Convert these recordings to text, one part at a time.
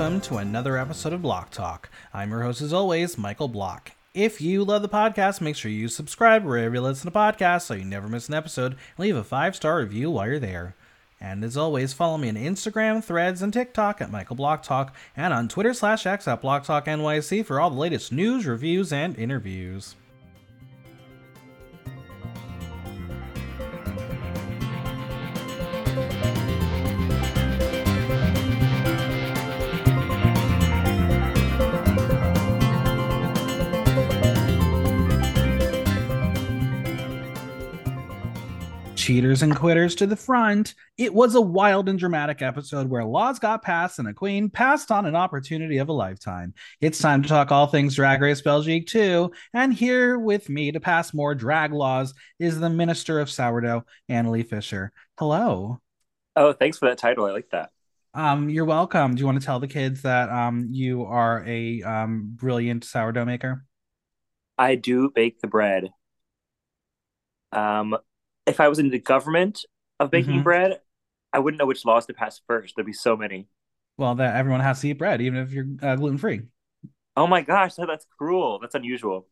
welcome to another episode of Block Talk. I'm your host, as always, Michael Block. If you love the podcast, make sure you subscribe wherever you listen to podcasts so you never miss an episode. Leave a five star review while you're there. And as always, follow me on Instagram, Threads, and TikTok at Michael Block Talk, and on Twitter slash X at Block Talk NYC for all the latest news, reviews, and interviews. Cheaters and quitters to the front. It was a wild and dramatic episode where laws got passed and a queen passed on an opportunity of a lifetime. It's time to talk all things Drag Race Belgique too. And here with me to pass more drag laws is the Minister of Sourdough, Analee Fisher. Hello. Oh, thanks for that title. I like that. Um, you're welcome. Do you want to tell the kids that um you are a um brilliant sourdough maker? I do bake the bread. Um, if I was in the government of baking mm-hmm. bread, I wouldn't know which laws to pass first. There'd be so many. Well, that everyone has to eat bread, even if you're uh, gluten free. Oh my gosh, that's cruel. That's unusual.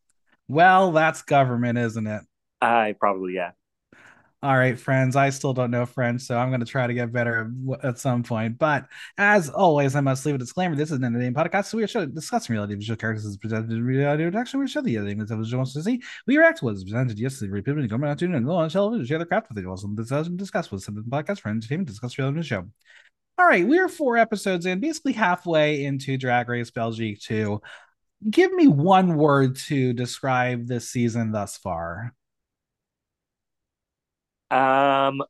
Well, that's government, isn't it? I probably yeah. All right, friends. I still don't know French, so I'm going to try to get better at some point. But as always, I must leave a disclaimer. This is an entertaining podcast, so we are discussing reality visual characters as presented in reality reaction. We show the other things that was wants to see. We react to what is presented yesterday, repeatedly, going out to and go on television, share the craft with it. Also, discuss with some podcast for entertainment, discuss reality show. All right, we are four episodes in, basically halfway into Drag Race Belgique 2. Give me one word to describe this season thus far. Um,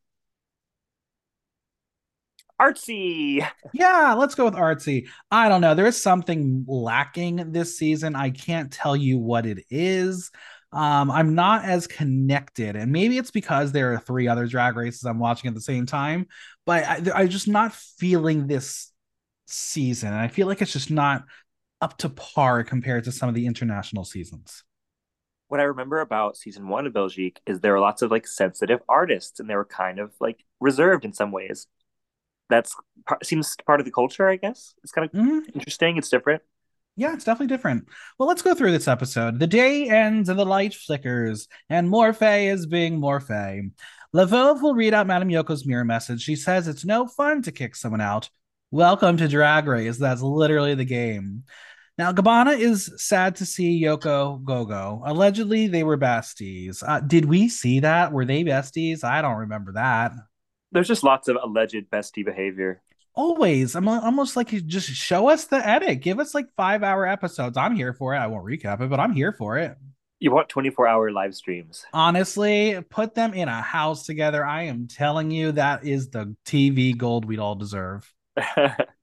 artsy. Yeah, let's go with artsy. I don't know. There is something lacking this season. I can't tell you what it is. Um, I'm not as connected, and maybe it's because there are three other drag races I'm watching at the same time, but I, I'm just not feeling this season. And I feel like it's just not up to par compared to some of the international seasons what I remember about season one of Belgique is there were lots of like sensitive artists and they were kind of like reserved in some ways. That's seems part of the culture, I guess. It's kind of mm-hmm. interesting. It's different. Yeah, it's definitely different. Well, let's go through this episode. The day ends and the light flickers, and Morphe is being Morphe. Lavove will read out Madame Yoko's mirror message. She says it's no fun to kick someone out. Welcome to Drag Race. That's literally the game. Now, Gabbana is sad to see Yoko Gogo. Allegedly, they were besties. Uh, did we see that? Were they besties? I don't remember that. There's just lots of alleged bestie behavior. Always. I'm almost like you just show us the edit. Give us like five hour episodes. I'm here for it. I won't recap it, but I'm here for it. You want 24 hour live streams. Honestly, put them in a house together. I am telling you, that is the TV gold we'd all deserve.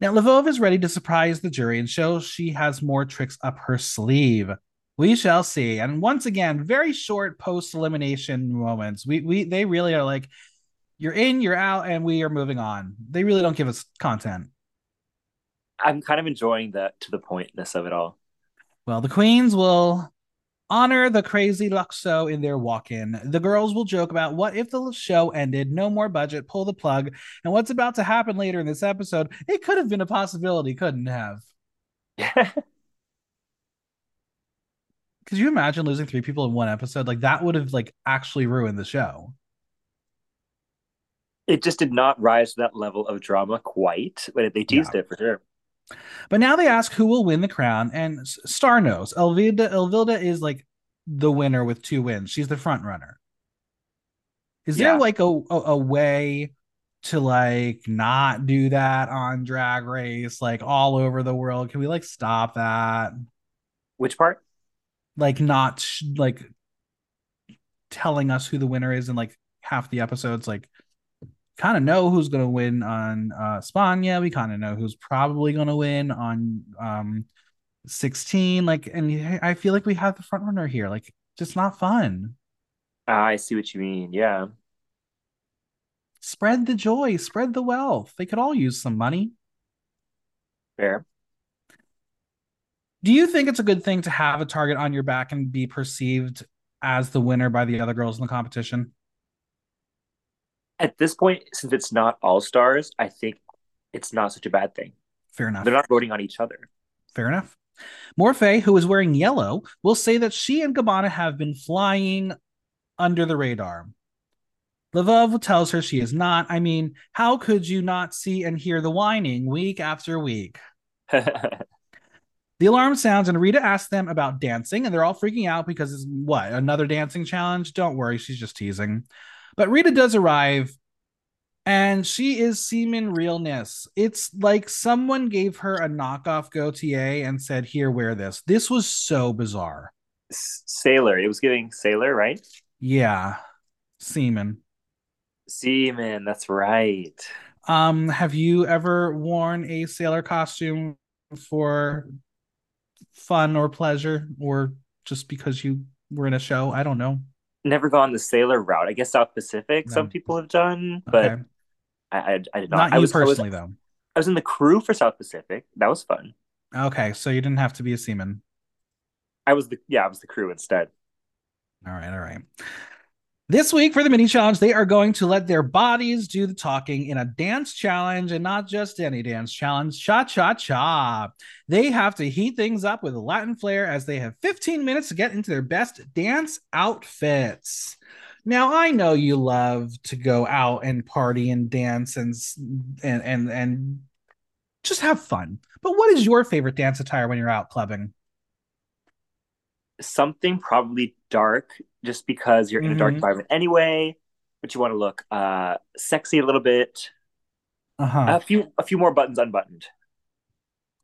Now, Lavove is ready to surprise the jury and show she has more tricks up her sleeve. We shall see. And once again, very short post elimination moments. We we they really are like, you're in, you're out, and we are moving on. They really don't give us content. I'm kind of enjoying that to the pointness of it all. Well, the queens will honor the crazy Luxo in their walk in. The girls will joke about what if the show ended, no more budget, pull the plug, and what's about to happen later in this episode. It could have been a possibility, couldn't have. Could you imagine losing three people in one episode? Like that would have like actually ruined the show. It just did not rise to that level of drama quite, but they teased yeah. it for sure. But now they ask who will win the crown, and Star knows. Elvilda, Elvilda is like the winner with two wins. She's the front runner. Is yeah. there like a, a, a way to like not do that on Drag Race, like all over the world? Can we like stop that? Which part? Like not sh- like telling us who the winner is in like half the episodes, like kind of know who's going to win on uh España. We kind of know who's probably going to win on um 16. Like, and I feel like we have the front runner here. Like, just not fun. I see what you mean. Yeah. Spread the joy, spread the wealth. They could all use some money. Fair. Do you think it's a good thing to have a target on your back and be perceived as the winner by the other girls in the competition? At this point, since it's not all stars, I think it's not such a bad thing. Fair enough. They're not voting on each other. Fair enough. Morphe, who is wearing yellow, will say that she and Gabbana have been flying under the radar. Lvov tells her she is not. I mean, how could you not see and hear the whining week after week? the alarm sounds, and Rita asks them about dancing, and they're all freaking out because it's what another dancing challenge. Don't worry, she's just teasing. But Rita does arrive, and she is semen realness. It's like someone gave her a knockoff Gaultier and said, "Here, wear this." This was so bizarre. Sailor. It was giving sailor, right? Yeah, semen. Seaman, that's right. Um, have you ever worn a sailor costume for fun or pleasure, or just because you were in a show? I don't know. Never gone the sailor route. I guess South Pacific. No. Some people have done, but okay. I, I, I, did not. Not I was, personally, I was, though. I was in the crew for South Pacific. That was fun. Okay, so you didn't have to be a seaman. I was the yeah, I was the crew instead. All right, all right. This week for the mini challenge, they are going to let their bodies do the talking in a dance challenge and not just any dance challenge. Cha cha cha. They have to heat things up with a Latin flair as they have 15 minutes to get into their best dance outfits. Now I know you love to go out and party and dance and and and and just have fun. But what is your favorite dance attire when you're out clubbing? something probably dark just because you're mm-hmm. in a dark mm-hmm. environment anyway, but you want to look uh sexy a little bit. Uh-huh. A few a few more buttons unbuttoned.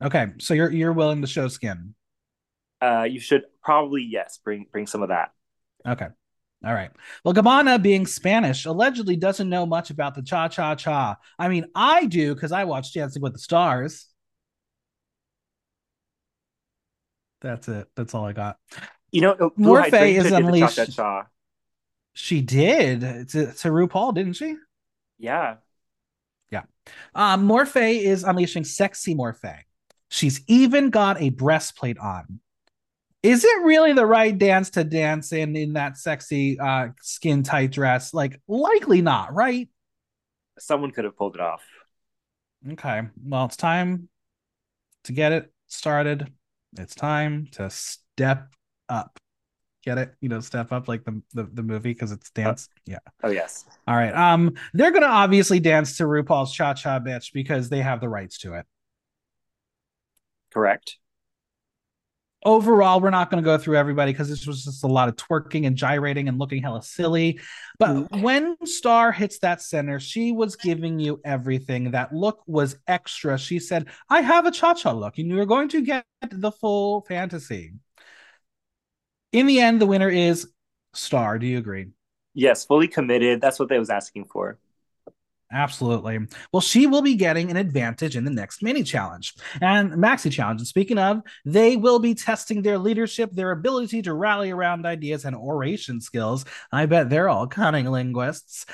Okay, so you're you're willing to show skin. Uh you should probably yes, bring bring some of that. Okay. All right. Well, Gabbana, being Spanish, allegedly doesn't know much about the cha cha cha. I mean, I do because I watch Dancing with the Stars. That's it. That's all I got. You know, Morphe is unleashed. She did to, to RuPaul, didn't she? Yeah. Yeah. Um, Morphe is unleashing sexy Morphe. She's even got a breastplate on. Is it really the right dance to dance in in that sexy uh skin tight dress? Like likely not, right? Someone could have pulled it off. Okay. Well, it's time to get it started it's time to step up. Get it? You know, step up like the the, the movie because it's dance. Oh. Yeah. Oh yes. All right. Um, they're gonna obviously dance to RuPaul's Cha Cha Bitch because they have the rights to it. Correct overall, we're not going to go through everybody because this was just a lot of twerking and gyrating and looking hella silly. But mm. when Star hits that center, she was giving you everything. That look was extra. She said, I have a cha cha look, and you're going to get the full fantasy. In the end, the winner is Star. Do you agree? Yes, fully committed. That's what they was asking for. Absolutely. Well, she will be getting an advantage in the next mini challenge and maxi challenge. And speaking of, they will be testing their leadership, their ability to rally around ideas, and oration skills. I bet they're all cunning linguists.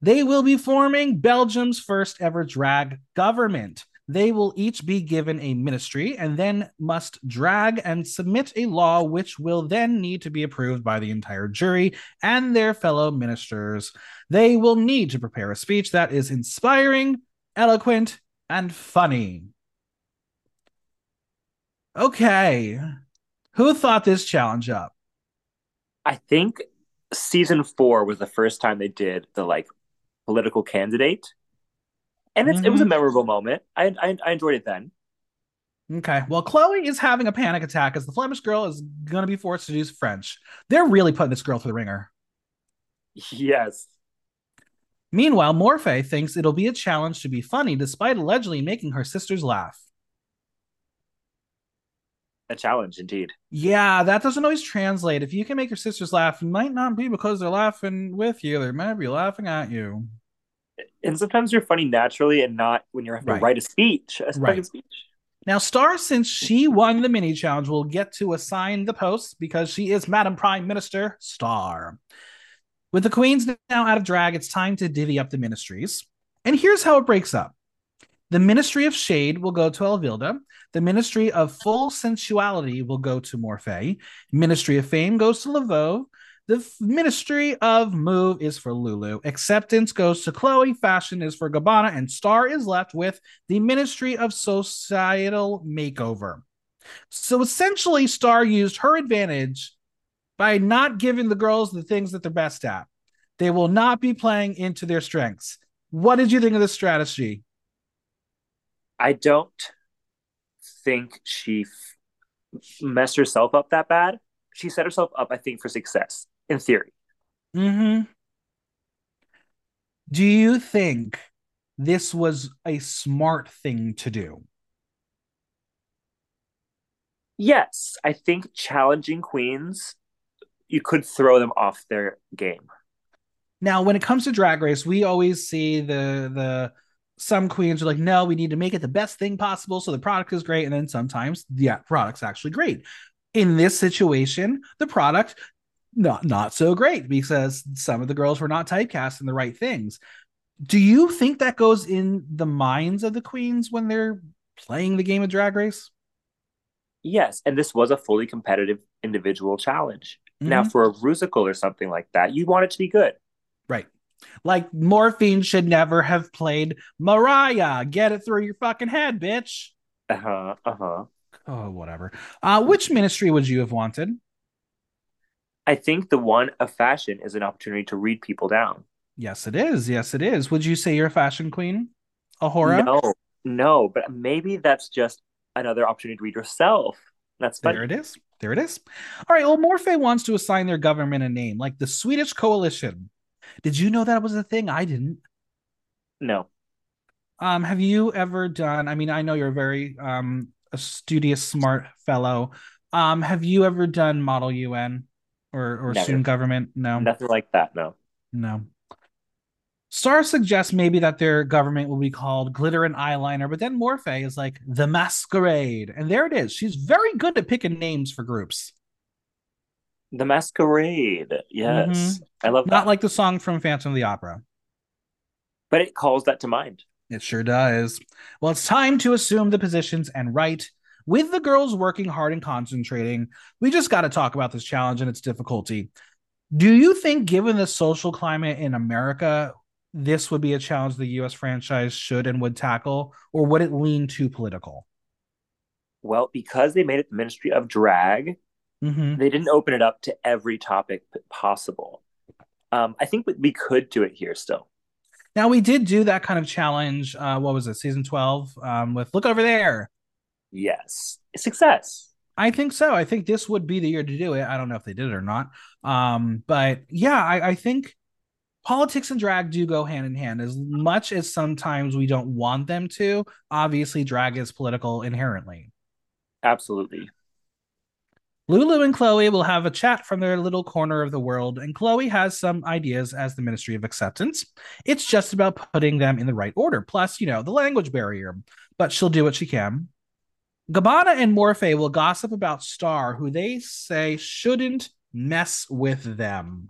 They will be forming Belgium's first ever drag government. They will each be given a ministry and then must drag and submit a law, which will then need to be approved by the entire jury and their fellow ministers. They will need to prepare a speech that is inspiring, eloquent, and funny. Okay. Who thought this challenge up? I think season four was the first time they did the like political candidate and mm-hmm. it was a mm-hmm. memorable moment. I, I, I enjoyed it then. Okay. Well, Chloe is having a panic attack as the Flemish girl is going to be forced to use French. They're really putting this girl through the ringer. Yes. Meanwhile, Morphe thinks it'll be a challenge to be funny despite allegedly making her sisters laugh. A challenge indeed. Yeah, that doesn't always translate. If you can make your sisters laugh, it might not be because they're laughing with you, they might be laughing at you and sometimes you're funny naturally and not when you're having right. to write a speech, a right. speech. Now, Star, since she won the mini challenge, will get to assign the posts because she is Madam Prime Minister Star. With the queens now out of drag, it's time to divvy up the ministries. And here's how it breaks up. The Ministry of Shade will go to Elvilda. The Ministry of Full Sensuality will go to Morphe. Ministry of Fame goes to Laveau. The Ministry of Move is for Lulu. Acceptance goes to Chloe. Fashion is for Gabbana. And Star is left with the Ministry of Societal Makeover. So essentially, Star used her advantage by not giving the girls the things that they're best at. They will not be playing into their strengths. What did you think of this strategy? I don't think she f- messed herself up that bad. She set herself up, I think, for success in theory. Hmm. Do you think this was a smart thing to do? Yes, I think challenging queens, you could throw them off their game. Now, when it comes to drag race, we always see the the some queens are like, no, we need to make it the best thing possible so the product is great. And then sometimes, yeah, product's actually great. In this situation, the product not not so great because some of the girls were not typecast in the right things. Do you think that goes in the minds of the queens when they're playing the game of drag race? Yes, and this was a fully competitive individual challenge. Mm-hmm. Now, for a Rusical or something like that, you want it to be good. Right. Like Morphine should never have played Mariah. Get it through your fucking head, bitch. Uh huh. Uh huh. Oh, whatever. Uh, which ministry would you have wanted? I think the one of fashion is an opportunity to read people down. Yes, it is. Yes, it is. Would you say you're a fashion queen, A'Whora? No, no, but maybe that's just another opportunity to read yourself. That's funny. There it is. There it is. All right. Well, Morphe wants to assign their government a name, like the Swedish Coalition. Did you know that was a thing? I didn't. No. Um, have you ever done? I mean, I know you're a very um a studious, smart fellow. Um, have you ever done Model UN or or Never. student government? No, nothing like that. No, no. Star suggests maybe that their government will be called Glitter and Eyeliner, but then Morphe is like the Masquerade, and there it is. She's very good at picking names for groups. The Masquerade. Yes. Mm-hmm. I love that. Not like the song from Phantom of the Opera. But it calls that to mind. It sure does. Well, it's time to assume the positions and write. With the girls working hard and concentrating, we just got to talk about this challenge and its difficulty. Do you think, given the social climate in America, this would be a challenge the US franchise should and would tackle, or would it lean too political? Well, because they made it the Ministry of Drag, Mm-hmm. They didn't open it up to every topic possible. Um, I think we could do it here still. Now we did do that kind of challenge. Uh, what was it, season twelve? Um, with look over there. Yes, success. I think so. I think this would be the year to do it. I don't know if they did it or not. Um, but yeah, I, I think politics and drag do go hand in hand. As much as sometimes we don't want them to, obviously, drag is political inherently. Absolutely. Lulu and Chloe will have a chat from their little corner of the world, and Chloe has some ideas as the Ministry of Acceptance. It's just about putting them in the right order, plus, you know, the language barrier, but she'll do what she can. Gabbana and Morphe will gossip about Star, who they say shouldn't mess with them.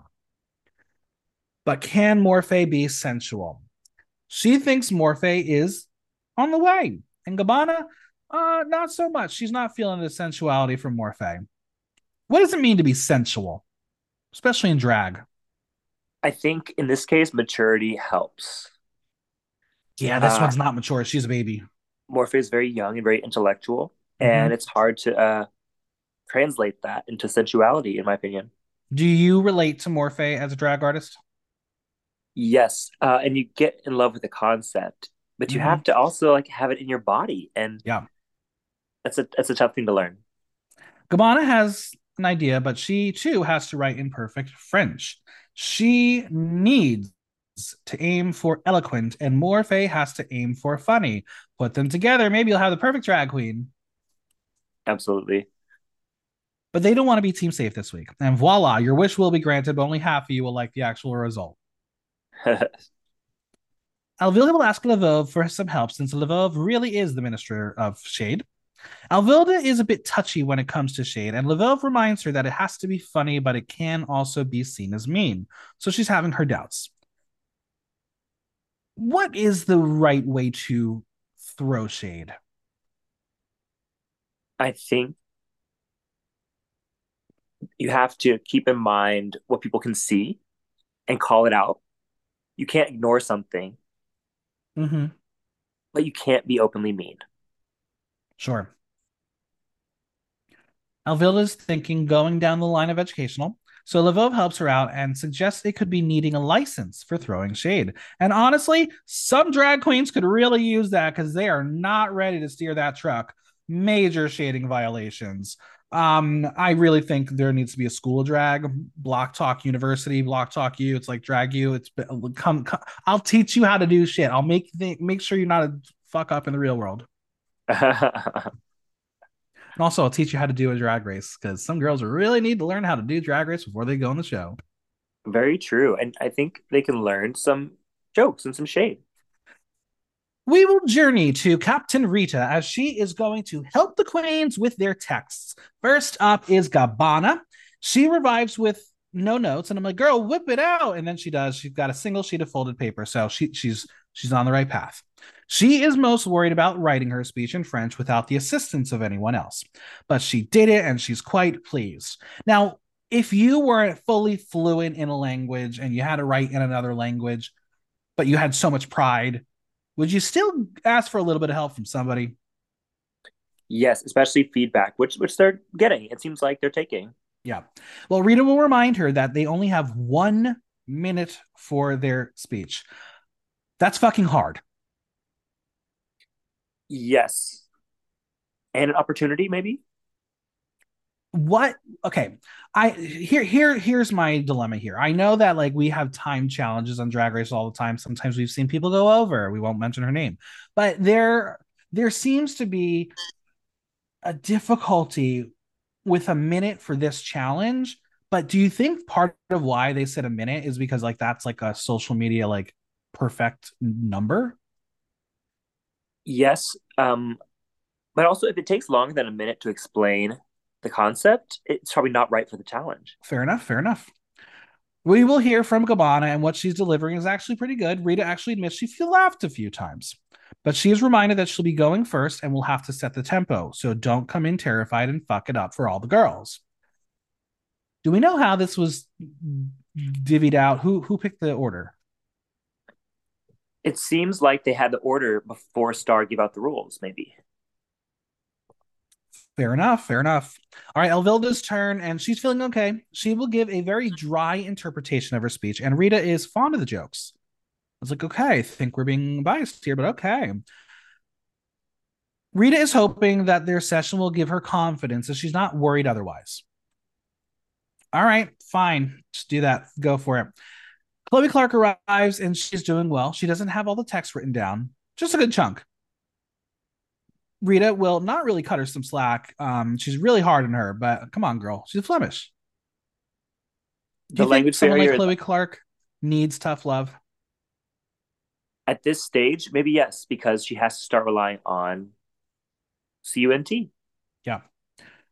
But can Morphe be sensual? She thinks Morphe is on the way, and Gabbana, uh, not so much. She's not feeling the sensuality from Morphe. What does it mean to be sensual, especially in drag? I think in this case, maturity helps. Yeah, this uh, one's not mature. She's a baby. Morphe is very young and very intellectual, mm-hmm. and it's hard to uh, translate that into sensuality, in my opinion. Do you relate to Morphe as a drag artist? Yes, uh, and you get in love with the concept, but you mm-hmm. have to also like have it in your body, and yeah, that's a that's a tough thing to learn. Gabbana has an idea, but she too has to write in perfect French. She needs to aim for eloquent, and Morphe has to aim for funny. Put them together, maybe you'll have the perfect drag queen. Absolutely. But they don't want to be team safe this week. And voila, your wish will be granted, but only half of you will like the actual result. Elvilda will ask Lavove for some help since Lavove really is the minister of shade. Elvilda is a bit touchy when it comes to shade, and Lavelle reminds her that it has to be funny, but it can also be seen as mean. So she's having her doubts. What is the right way to throw shade? I think you have to keep in mind what people can see and call it out. You can't ignore something, mm-hmm. but you can't be openly mean. Sure. Elvilda's thinking going down the line of educational. So Lvov helps her out and suggests they could be needing a license for throwing shade. And honestly, some drag queens could really use that because they are not ready to steer that truck. Major shading violations. Um, I really think there needs to be a school drag, Block Talk University, Block Talk You. It's like drag you. It's come, come I'll teach you how to do shit. I'll make th- make sure you're not a fuck up in the real world. And also, I'll teach you how to do a drag race because some girls really need to learn how to do drag race before they go on the show. Very true. And I think they can learn some jokes and some shade. We will journey to Captain Rita as she is going to help the queens with their texts. First up is Gabbana. She revives with no notes, and I'm like, "Girl, whip it out!" And then she does. She's got a single sheet of folded paper, so she she's she's on the right path. She is most worried about writing her speech in French without the assistance of anyone else, but she did it and she's quite pleased. Now, if you weren't fully fluent in a language and you had to write in another language, but you had so much pride, would you still ask for a little bit of help from somebody? Yes, especially feedback, which which they're getting. It seems like they're taking. Yeah. Well, Rita will remind her that they only have one minute for their speech. That's fucking hard. Yes. And an opportunity, maybe? What okay. I here here here's my dilemma here. I know that like we have time challenges on drag race all the time. Sometimes we've seen people go over. We won't mention her name. But there there seems to be a difficulty with a minute for this challenge. But do you think part of why they said a minute is because like that's like a social media like perfect number? Yes. Um, but also, if it takes longer than a minute to explain the concept, it's probably not right for the challenge. Fair enough. Fair enough. We will hear from Gabbana, and what she's delivering is actually pretty good. Rita actually admits she laughed a few times, but she is reminded that she'll be going first and will have to set the tempo. So don't come in terrified and fuck it up for all the girls. Do we know how this was divvied out? Who who picked the order? It seems like they had the order before Star gave out the rules, maybe. Fair enough. Fair enough. All right, Elvilda's turn, and she's feeling okay. She will give a very dry interpretation of her speech, and Rita is fond of the jokes. I was like, okay, I think we're being biased here, but okay. Rita is hoping that their session will give her confidence, so she's not worried otherwise. All right, fine. Just do that. Go for it. Chloe Clark arrives and she's doing well. She doesn't have all the text written down, just a good chunk. Rita will not really cut her some slack. Um, she's really hard on her, but come on, girl, she's a Flemish. Do the language someone like Chloe Clark needs tough love? At this stage, maybe yes, because she has to start relying on CUNT. Yeah.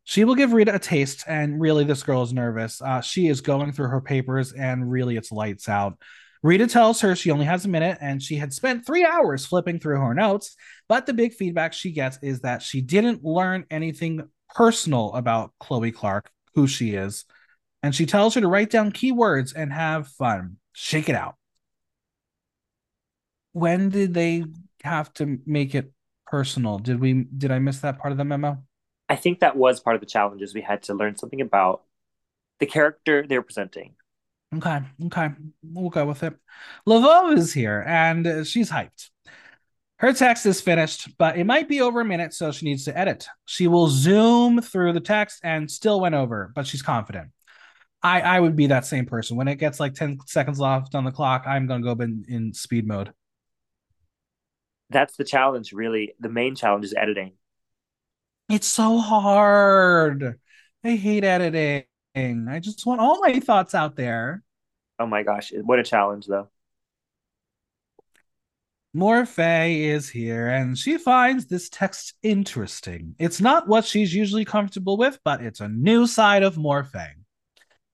She will give Rita a taste, and really, this girl is nervous. Uh, she is going through her papers, and really, it's lights out. Rita tells her she only has a minute, and she had spent three hours flipping through her notes. But the big feedback she gets is that she didn't learn anything personal about Chloe Clark, who she is. And she tells her to write down keywords and have fun. Shake it out. When did they have to make it personal? Did we did I miss that part of the memo? I think that was part of the challenges. We had to learn something about the character they're presenting. Okay, okay, we'll go with it. Lvov is here and she's hyped. Her text is finished, but it might be over a minute, so she needs to edit. She will zoom through the text and still went over, but she's confident. I I would be that same person. When it gets like 10 seconds left on the clock, I'm gonna go in, in speed mode. That's the challenge, really. The main challenge is editing. It's so hard. I hate editing. I just want all my thoughts out there. Oh my gosh, what a challenge though. Morphe is here and she finds this text interesting. It's not what she's usually comfortable with, but it's a new side of Morphe.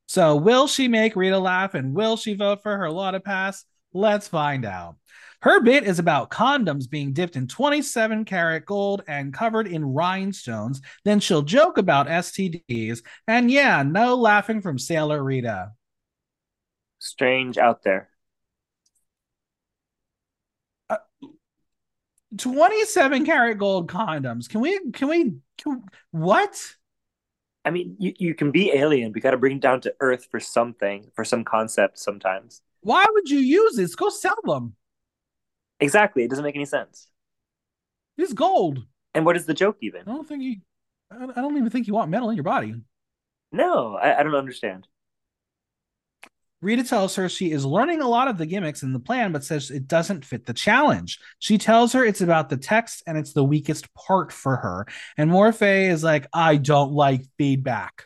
So, will she make Rita laugh and will she vote for her Lotta Pass? Let's find out. Her bit is about condoms being dipped in 27 karat gold and covered in rhinestones. Then she'll joke about STDs. And yeah, no laughing from Sailor Rita. Strange out there. Uh, 27 karat gold condoms. Can we, can we, can, what? I mean, you, you can be alien, but you got to bring it down to earth for something, for some concept sometimes. Why would you use this? Go sell them. Exactly. It doesn't make any sense. It's gold. And what is the joke even? I don't think you, I don't even think you want metal in your body. No, I, I don't understand. Rita tells her she is learning a lot of the gimmicks in the plan, but says it doesn't fit the challenge. She tells her it's about the text and it's the weakest part for her. And Morphe is like, I don't like feedback.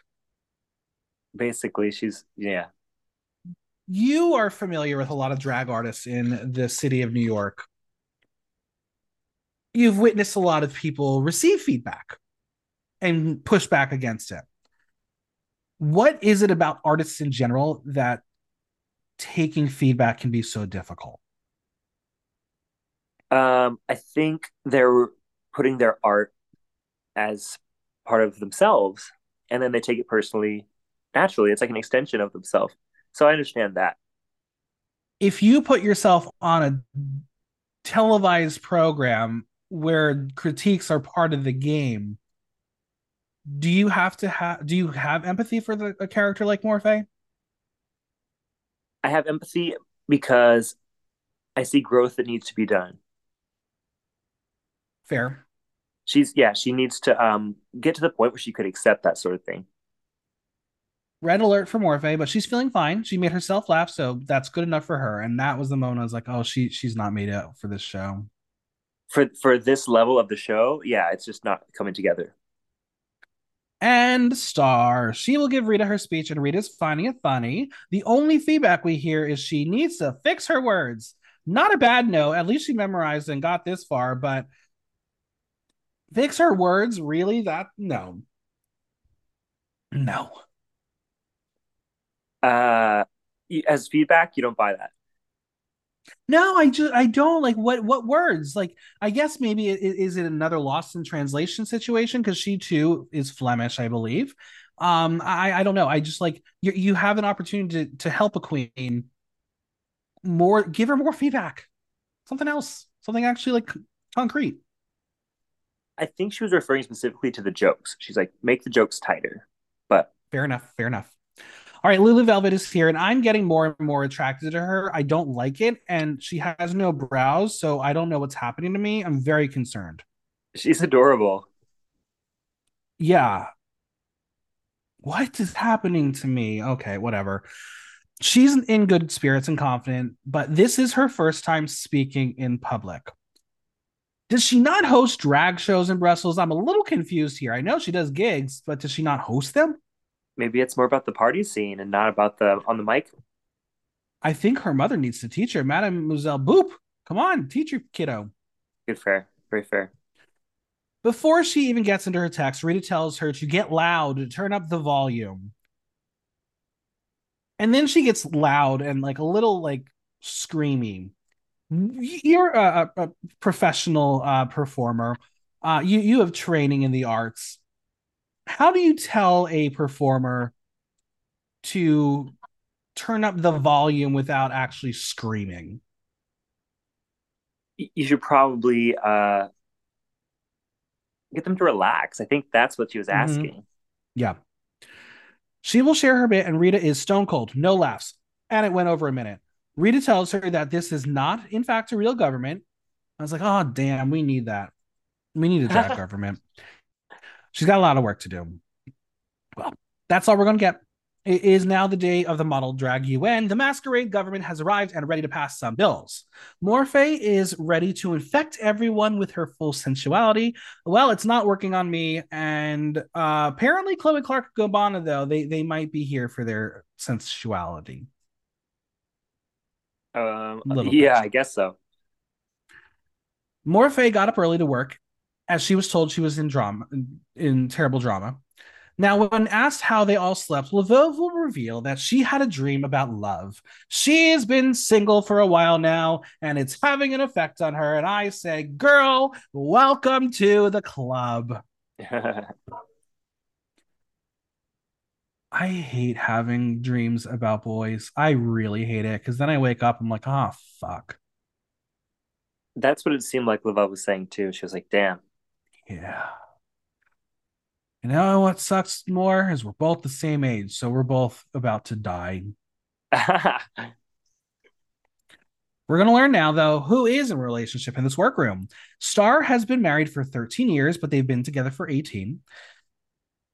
Basically, she's, yeah. You are familiar with a lot of drag artists in the city of New York. You've witnessed a lot of people receive feedback and push back against it. What is it about artists in general that taking feedback can be so difficult? Um, I think they're putting their art as part of themselves, and then they take it personally, naturally. It's like an extension of themselves. So I understand that. If you put yourself on a televised program where critiques are part of the game, do you have to have do you have empathy for the, a character like Morphe? I have empathy because I see growth that needs to be done. Fair. She's yeah, she needs to um get to the point where she could accept that sort of thing. Red alert for Morphe, but she's feeling fine. She made herself laugh, so that's good enough for her. And that was the moment I was like, oh, she she's not made it for this show. For for this level of the show, yeah, it's just not coming together and star. She will give Rita her speech, and Rita's finding it funny. The only feedback we hear is she needs to fix her words. Not a bad note. At least she memorized and got this far, but fix her words, really? That no. No. Uh as feedback, you don't buy that. No, I just I don't like what what words like. I guess maybe it, is it another lost in translation situation because she too is Flemish, I believe. Um, I I don't know. I just like you you have an opportunity to to help a queen more, give her more feedback, something else, something actually like concrete. I think she was referring specifically to the jokes. She's like, make the jokes tighter. But fair enough, fair enough. All right, Lulu Velvet is here, and I'm getting more and more attracted to her. I don't like it, and she has no brows, so I don't know what's happening to me. I'm very concerned. She's adorable. Yeah. What is happening to me? Okay, whatever. She's in good spirits and confident, but this is her first time speaking in public. Does she not host drag shows in Brussels? I'm a little confused here. I know she does gigs, but does she not host them? Maybe it's more about the party scene and not about the on the mic. I think her mother needs to teach her, Mademoiselle Boop. Come on, teach your kiddo. Good fair, very fair. Before she even gets into her text, Rita tells her to get loud, to turn up the volume. And then she gets loud and like a little like screaming. You're a, a professional uh, performer. Uh, you you have training in the arts how do you tell a performer to turn up the volume without actually screaming? You should probably uh, get them to relax. I think that's what she was mm-hmm. asking. Mm-hmm. Yeah. She will share her bit, and Rita is stone cold, no laughs. And it went over a minute. Rita tells her that this is not, in fact, a real government. I was like, oh, damn, we need that. We need a drag government. She's got a lot of work to do. Well, that's all we're going to get. It is now the day of the model drag UN. The masquerade government has arrived and ready to pass some bills. Morphe is ready to infect everyone with her full sensuality. Well, it's not working on me. And uh, apparently, Chloe Clark Gabbana, though, they, they might be here for their sensuality. Um, yeah, bit. I guess so. Morphe got up early to work as she was told she was in drama in terrible drama Now, when asked how they all slept, Lvov will reveal that she had a dream about love. She's been single for a while now, and it's having an effect on her. And I say, girl, welcome to the club. I hate having dreams about boys. I really hate it because then I wake up, I'm like, oh, fuck. That's what it seemed like Lvov was saying too. She was like, damn. Yeah. And now what sucks more is we're both the same age, so we're both about to die. we're going to learn now, though, who is in a relationship in this workroom. Star has been married for 13 years, but they've been together for 18.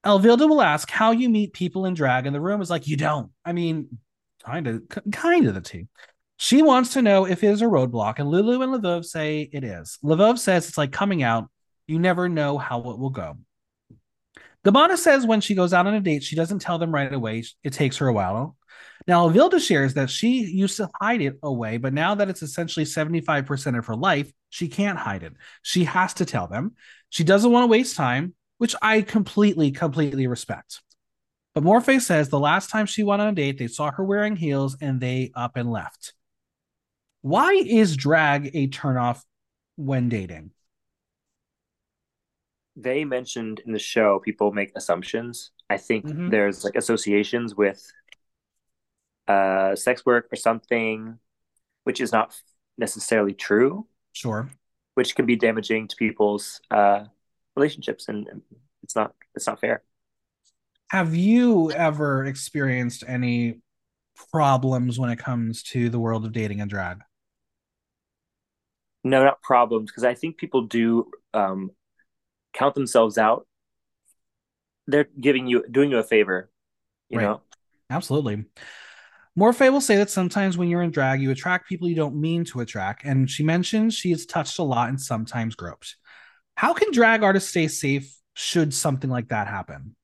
Elvilda will ask how you meet people in drag, and the room is like, you don't. I mean, kind of, kind of the tea. She wants to know if it is a roadblock, and Lulu and Lvov say it is. Lvov says it's like coming out. You never know how it will go. Gabbana says when she goes out on a date, she doesn't tell them right away. It takes her a while. Now, Vilda shares that she used to hide it away, but now that it's essentially 75% of her life, she can't hide it. She has to tell them. She doesn't want to waste time, which I completely, completely respect. But Morphe says the last time she went on a date, they saw her wearing heels and they up and left. Why is drag a turnoff when dating? They mentioned in the show people make assumptions. I think mm-hmm. there's like associations with uh, sex work or something, which is not necessarily true. Sure. Which can be damaging to people's uh, relationships, and it's not it's not fair. Have you ever experienced any problems when it comes to the world of dating and drag? No, not problems, because I think people do um, count themselves out, they're giving you doing you a favor, you right. know. Absolutely. Morphe will say that sometimes when you're in drag, you attract people you don't mean to attract, and she mentions she is touched a lot and sometimes groped. How can drag artists stay safe should something like that happen?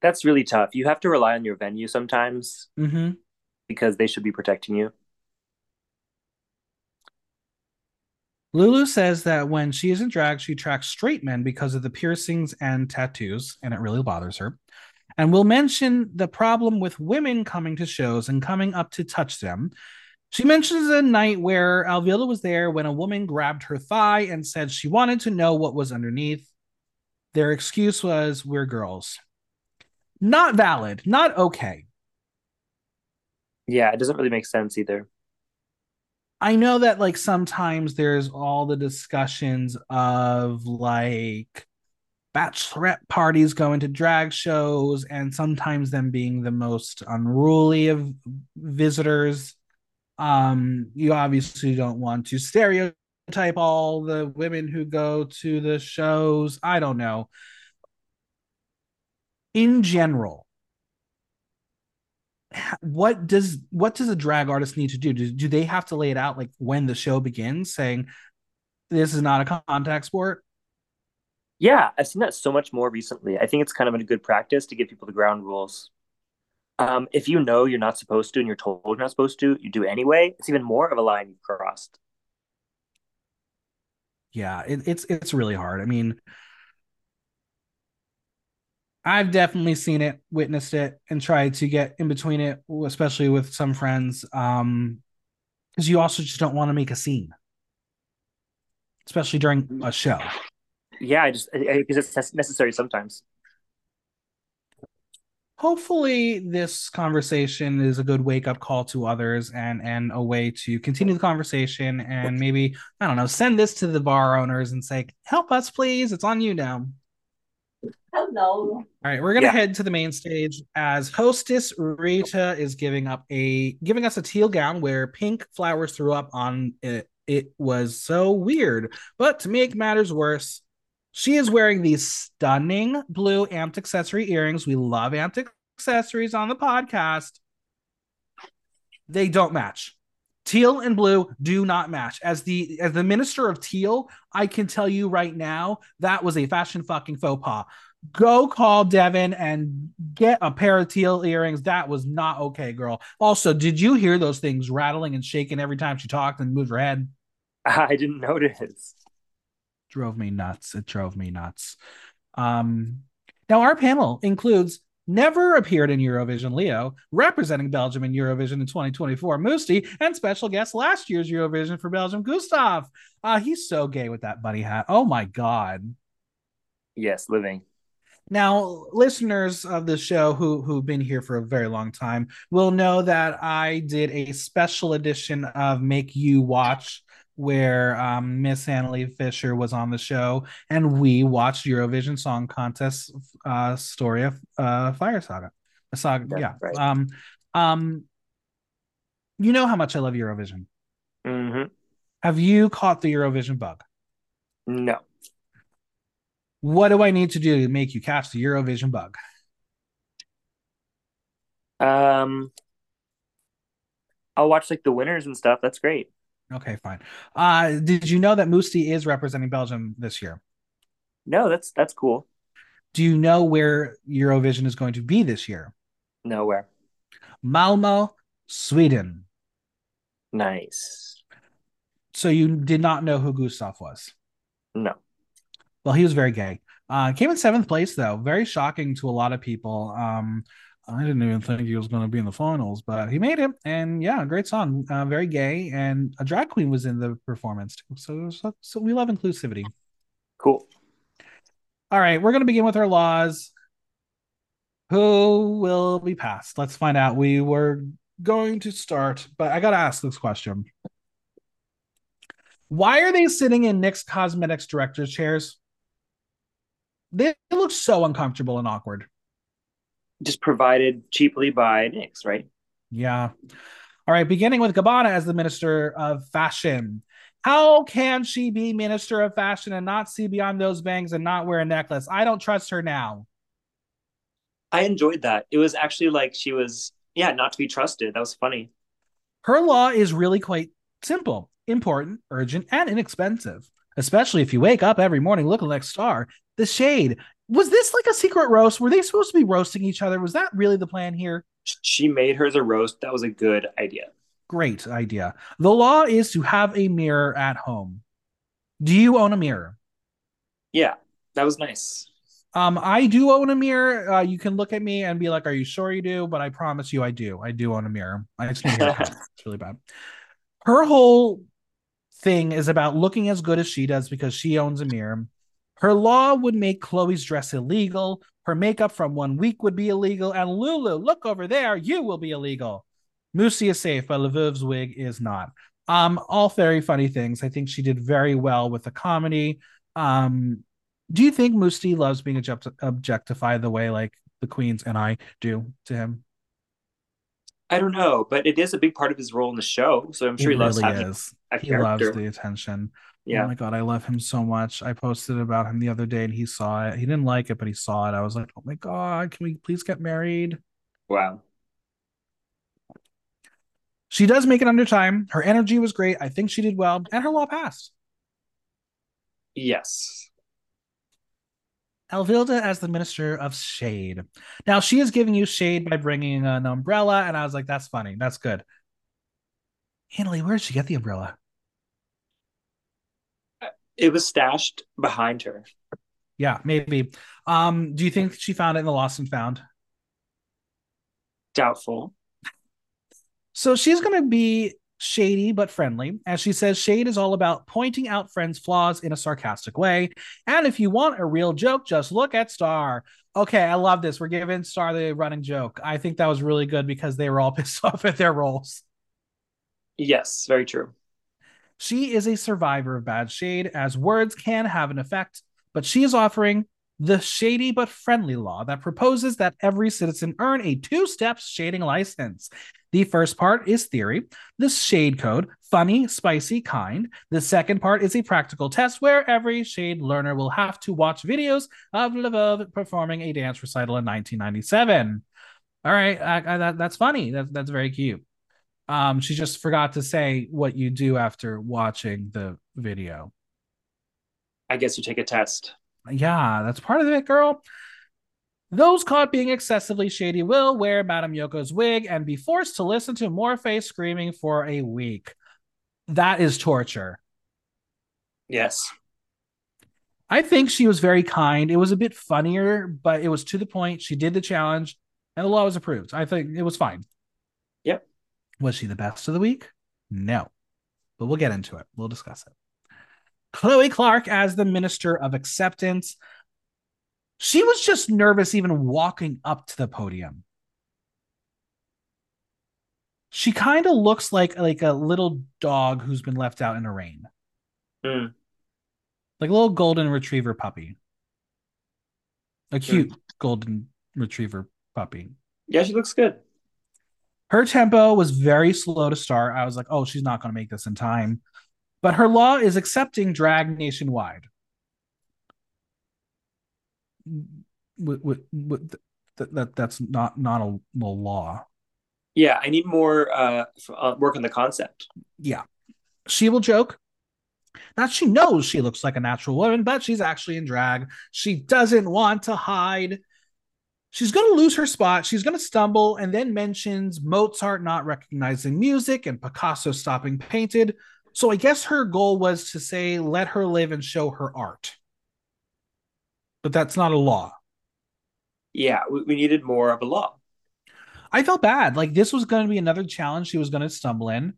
That's really tough. You have to rely on your venue sometimes mm-hmm. because they should be protecting you. Lulu says that when she is in drag, she attracts straight men because of the piercings and tattoos, and it really bothers her. And we'll mention the problem with women coming to shows and coming up to touch them. She mentions a night where Elvilda was there when a woman grabbed her thigh and said she wanted to know what was underneath. Their excuse was, We're girls. Not valid, not okay. Yeah, it doesn't really make sense either. I know that like sometimes there's all the discussions of like bachelorette parties going to drag shows and sometimes them being the most unruly of visitors. Um, you obviously don't want to stereotype all the women who go to the shows. I don't know. In general, what does what does a drag artist need to do? do? Do they have to lay it out like when the show begins, saying this is not a contact sport? Yeah, I've seen that so much more recently. I think it's kind of a good practice to give people the ground rules. Um, if you know you're not supposed to and you're told you're not supposed to, you do anyway. It's even more of a line you've crossed. Yeah, it, it's it's really hard. I mean, I've definitely seen it, witnessed it, and tried to get in between it, especially with some friends. Um, because you also just don't want to make a scene, especially during a show. Yeah, I just because it's necessary sometimes. Hopefully, this conversation is a good wake up call to others and and a way to continue the conversation and maybe I don't know send this to the bar owners and say help us please it's on you now. Hello. All right, we're gonna yeah. head to the main stage as hostess Rita is giving up a giving us a teal gown where pink flowers threw up on it. It was so weird. But to make matters worse, she is wearing these stunning blue amped accessory earrings. We love amped accessories on the podcast. They don't match. Teal and blue do not match. As the as the minister of teal, I can tell you right now that was a fashion fucking faux pas. Go call Devin and get a pair of teal earrings. That was not okay, girl. Also, did you hear those things rattling and shaking every time she talked and moved her head? I didn't notice. Drove me nuts. It drove me nuts. Um, now, our panel includes never appeared in Eurovision Leo, representing Belgium in Eurovision in 2024, Mustii, and special guest last year's Eurovision for Belgium, Gustaph. Uh, he's so gay with that bunny hat. Oh my God. Yes, living. Now, listeners of the show who who've been here for a very long time will know that I did a special edition of Make You Watch where um, Miss Analee Fisher was on the show, and we watched Eurovision Song Contest uh, story of uh, Fire Saga. Saga, That's yeah. Right. Um, um, you know how much I love Eurovision. Mm-hmm. Have you caught the Eurovision bug? No. What do I need to do to make you catch the Eurovision bug? Um, I'll watch like the winners and stuff. That's great. Okay, fine. Uh, did you know that Mustii is representing Belgium this year? No, that's that's cool. Do you know where Eurovision is going to be this year? Nowhere. Malmo, Sweden. Nice. So you did not know who Gustaph was? No. Well, he was very gay. Uh, came in seventh place though, very shocking to a lot of people. Um, I didn't even think he was going to be in the finals, but he made it. And yeah, great song, uh, very gay, and a drag queen was in the performance too. So, so, so we love inclusivity. Cool. All right, we're going to begin with our laws. Who will be passed? Let's find out. We were going to start, but I got to ask this question. Why are they sitting in NYX Cosmetics director's chairs? They look so uncomfortable and awkward just provided cheaply by NYX, right? Yeah. All right, beginning with Gabbana as the Minister of Fashion. How can she be Minister of Fashion and not see beyond those bangs and not wear a necklace? I don't trust her now. I enjoyed that. It was actually like she was, yeah, not to be trusted. That was funny. Her law is really quite simple, important, urgent, and inexpensive, especially if you wake up every morning looking like Star. The shade, was this like a secret roast? Were they supposed to be roasting each other? Was that really the plan here? She made hers a roast. That was a good idea. Great idea. The law is to have a mirror at home. Do you own a mirror? Yeah, that was nice. Um, I do own a mirror. Uh, you can look at me and be like, "Are you sure you do?" But I promise you, I do. I do own a mirror. I just need It's really bad. Her whole thing is about looking as good as she does because she owns a mirror. Her law would make Chloe's dress illegal. Her makeup from one week would be illegal. And Lulu, look over there, you will be illegal. Mustii is safe, but Lviv's wig is not. Um, all very funny things. I think she did very well with the comedy. Um, do you think Mustii loves being object- objectified the way like the queens and I do to him? I don't know, but it is a big part of his role in the show. So I'm sure it he loves having is. A he character. loves the attention. Oh yeah. Oh my god, I love him so much. I posted about him the other day and he saw it. He didn't like it, but he saw it. I was like, "Oh my god, can we please get married?" Wow. She does make it under time. Her energy was great. I think she did well, and her law passed. Yes. Elvilda as the Minister of Shade. Now she is giving you shade by bringing an umbrella, and I was like, "That's funny. That's good." Analee, where did she get the umbrella? It was stashed behind her. Yeah, maybe. Um, do you think she found it in the lost and found? Doubtful. So she's going to be shady but friendly. As she says, shade is all about pointing out friends' flaws in a sarcastic way. And if you want a real joke, just look at Star. Okay, I love this. We're giving Star the running joke. I think that was really good because they were all pissed off at their roles. Yes, very true. She is a survivor of bad shade, as words can have an effect, but she is offering the shady but friendly law that proposes that every citizen earn a two step shading license. The first part is theory, the shade code, funny, spicy, kind. The second part is a practical test where every shade learner will have to watch videos of Lviv performing a dance recital in 1997. All right, I, I, that, that's funny. That, that's very cute. Um, she just forgot to say what you do after watching the video. I guess you take a test. Yeah, that's part of it, girl. Those caught being excessively shady will wear Madame Yoko's wig and be forced to listen to Morphe screaming for a week. That is torture. Yes. I think she was very kind. It was a bit funnier, but it was to the point. She did the challenge and the law was approved. I think it was fine. Was she the best of the week? No. But we'll get into it. We'll discuss it. Chloe Clark as the Minister of Acceptance. She was just nervous even walking up to the podium. She kind of looks like like a little dog who's been left out in the rain. Mm. Like a little golden retriever puppy. A cute mm. golden retriever puppy. Yeah, she looks good. Her tempo was very slow to start. I was like, oh, she's not going to make this in time. But her law is accepting drag nationwide. With, with, with that, that that's not not a, a law. Yeah, I need more uh, uh, work on the concept. Yeah, she will joke that she knows she looks like a natural woman, but she's actually in drag. She doesn't want to hide she's going to lose her spot. She's going to stumble and then mentions Mozart not recognizing music and Picasso stopping painted. So I guess her goal was to say, let her live and show her art. But that's not a law. Yeah, we, needed more of a law. I felt bad. Like this was going to be another challenge she was going to stumble in.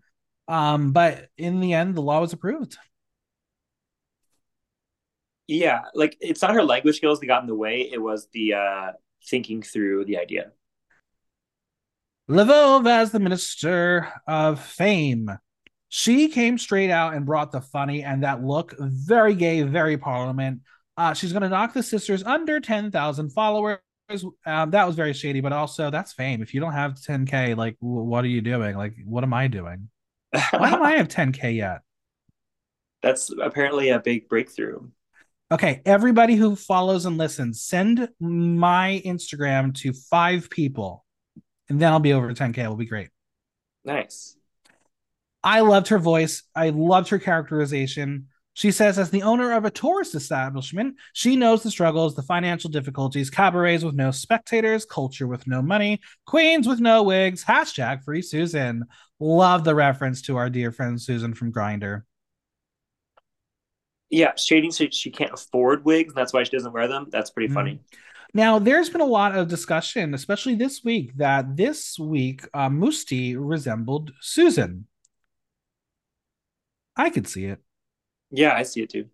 Um, but in the end, the law was approved. Yeah, like it's not her language skills that got in the way. It was the uh thinking through the idea. Lvov as the Minister of Fame. She came straight out and brought the funny and that look very gay, very parliament. Uh, she's going to knock the sisters under 10,000 followers. Um, that was very shady, but also that's fame. If you don't have 10K, like, w- what are you doing? Like, what am I doing? Why don't I have 10K yet? That's apparently a big breakthrough. Okay, everybody who follows and listens, send my Instagram to five people, and then I'll be over 10k. It'll be great. Nice. I loved her voice. I loved her characterization. She says, as the owner of a tourist establishment, she knows the struggles, the financial difficulties, cabarets with no spectators, culture with no money, queens with no wigs. Hashtag free Susan. Love the reference to our dear friend Susan from Grindr yeah, shading so she can't afford wigs, that's why she doesn't wear them. That's pretty funny. Mm-hmm. Now, there's been a lot of discussion, especially this week, that this week uh, Mustii resembled Susan. I could see it. Yeah, I see it too.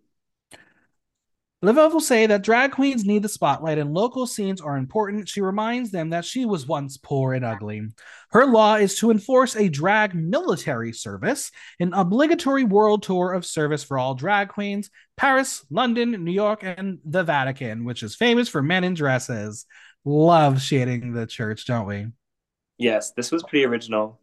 Lvov will say that drag queens need the spotlight and local scenes are important. She reminds them that she was once poor and ugly. Her law is to enforce a drag military service, an obligatory world tour of service for all drag queens, Paris, London, New York, and the Vatican, which is famous for men in dresses. Love shading the church, don't we? Yes, this was pretty original.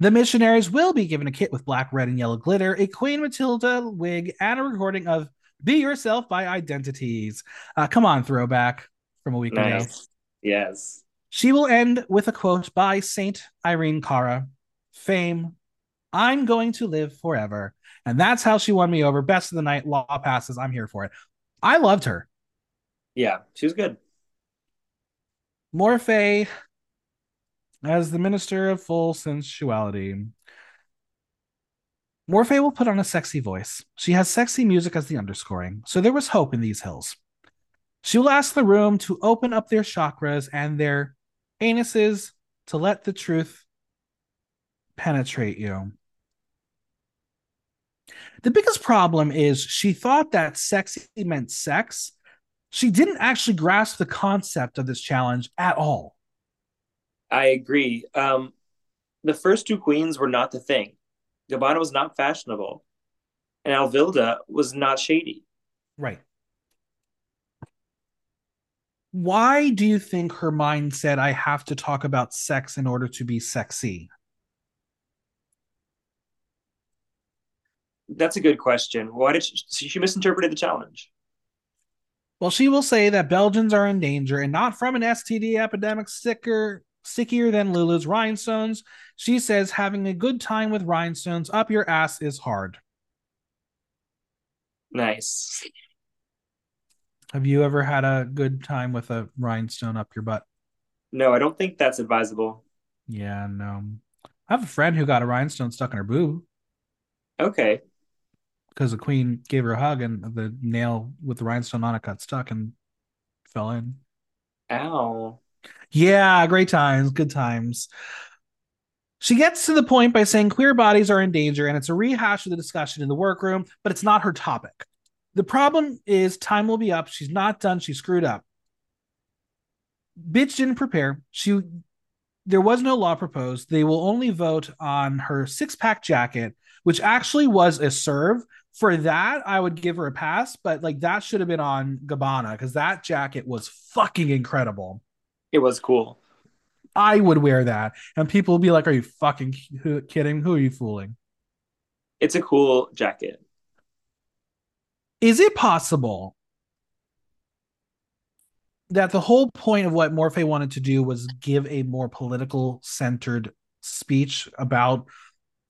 The missionaries will be given a kit with black, red, and yellow glitter, a Queen Matilda wig, and a recording of be yourself by identities. Uh, come on, throwback from a week nice. ago. Yes. She will end with a quote by Saint Irene Cara Fame, I'm going to live forever. And that's how she won me over. Best of the night, law passes. I'm here for it. I loved her. Yeah, she was good. Morphe as the minister of full sensuality. Morphe will put on a sexy voice. She has sexy music as the underscoring, so there was hope in these hills. She will ask the room to open up their chakras and their anuses to let the truth penetrate you. The biggest problem is she thought that sexy meant sex. She didn't actually grasp the concept of this challenge at all. I agree. Um, the first two queens were not the thing. Gabbana was not fashionable, and Elvilda was not shady. Right. Why do you think her mind said, I have to talk about sex in order to be sexy? That's a good question. Why did she, she misinterpreted the challenge? Well, she will say that Belgians are in danger and not from an STD epidemic sicker stickier than Lulu's rhinestones. She says having a good time with rhinestones up your ass is hard. Nice. Have you ever had a good time with a rhinestone up your butt? No, I don't think that's advisable. Yeah, no. I have a friend who got a rhinestone stuck in her boob. Okay. because the queen gave her a hug and the nail with the rhinestone on it got stuck and fell in. Ow. Yeah, great times, good times. She gets to the point by saying queer bodies are in danger, and it's a rehash of the discussion in the workroom, but it's not her topic. The problem is time will be up. She's not done. She screwed up. Bitch didn't prepare. She there was no law proposed. They will only vote on her six pack jacket, which actually was a serve. For that, I would give her a pass, but like that should have been on Gabbana because that jacket was fucking incredible. It was cool. I would wear that, and people will be like, "Are you fucking kidding? Who are you fooling?" It's a cool jacket. Is it possible that the whole point of what Morphe wanted to do was give a more political centered speech about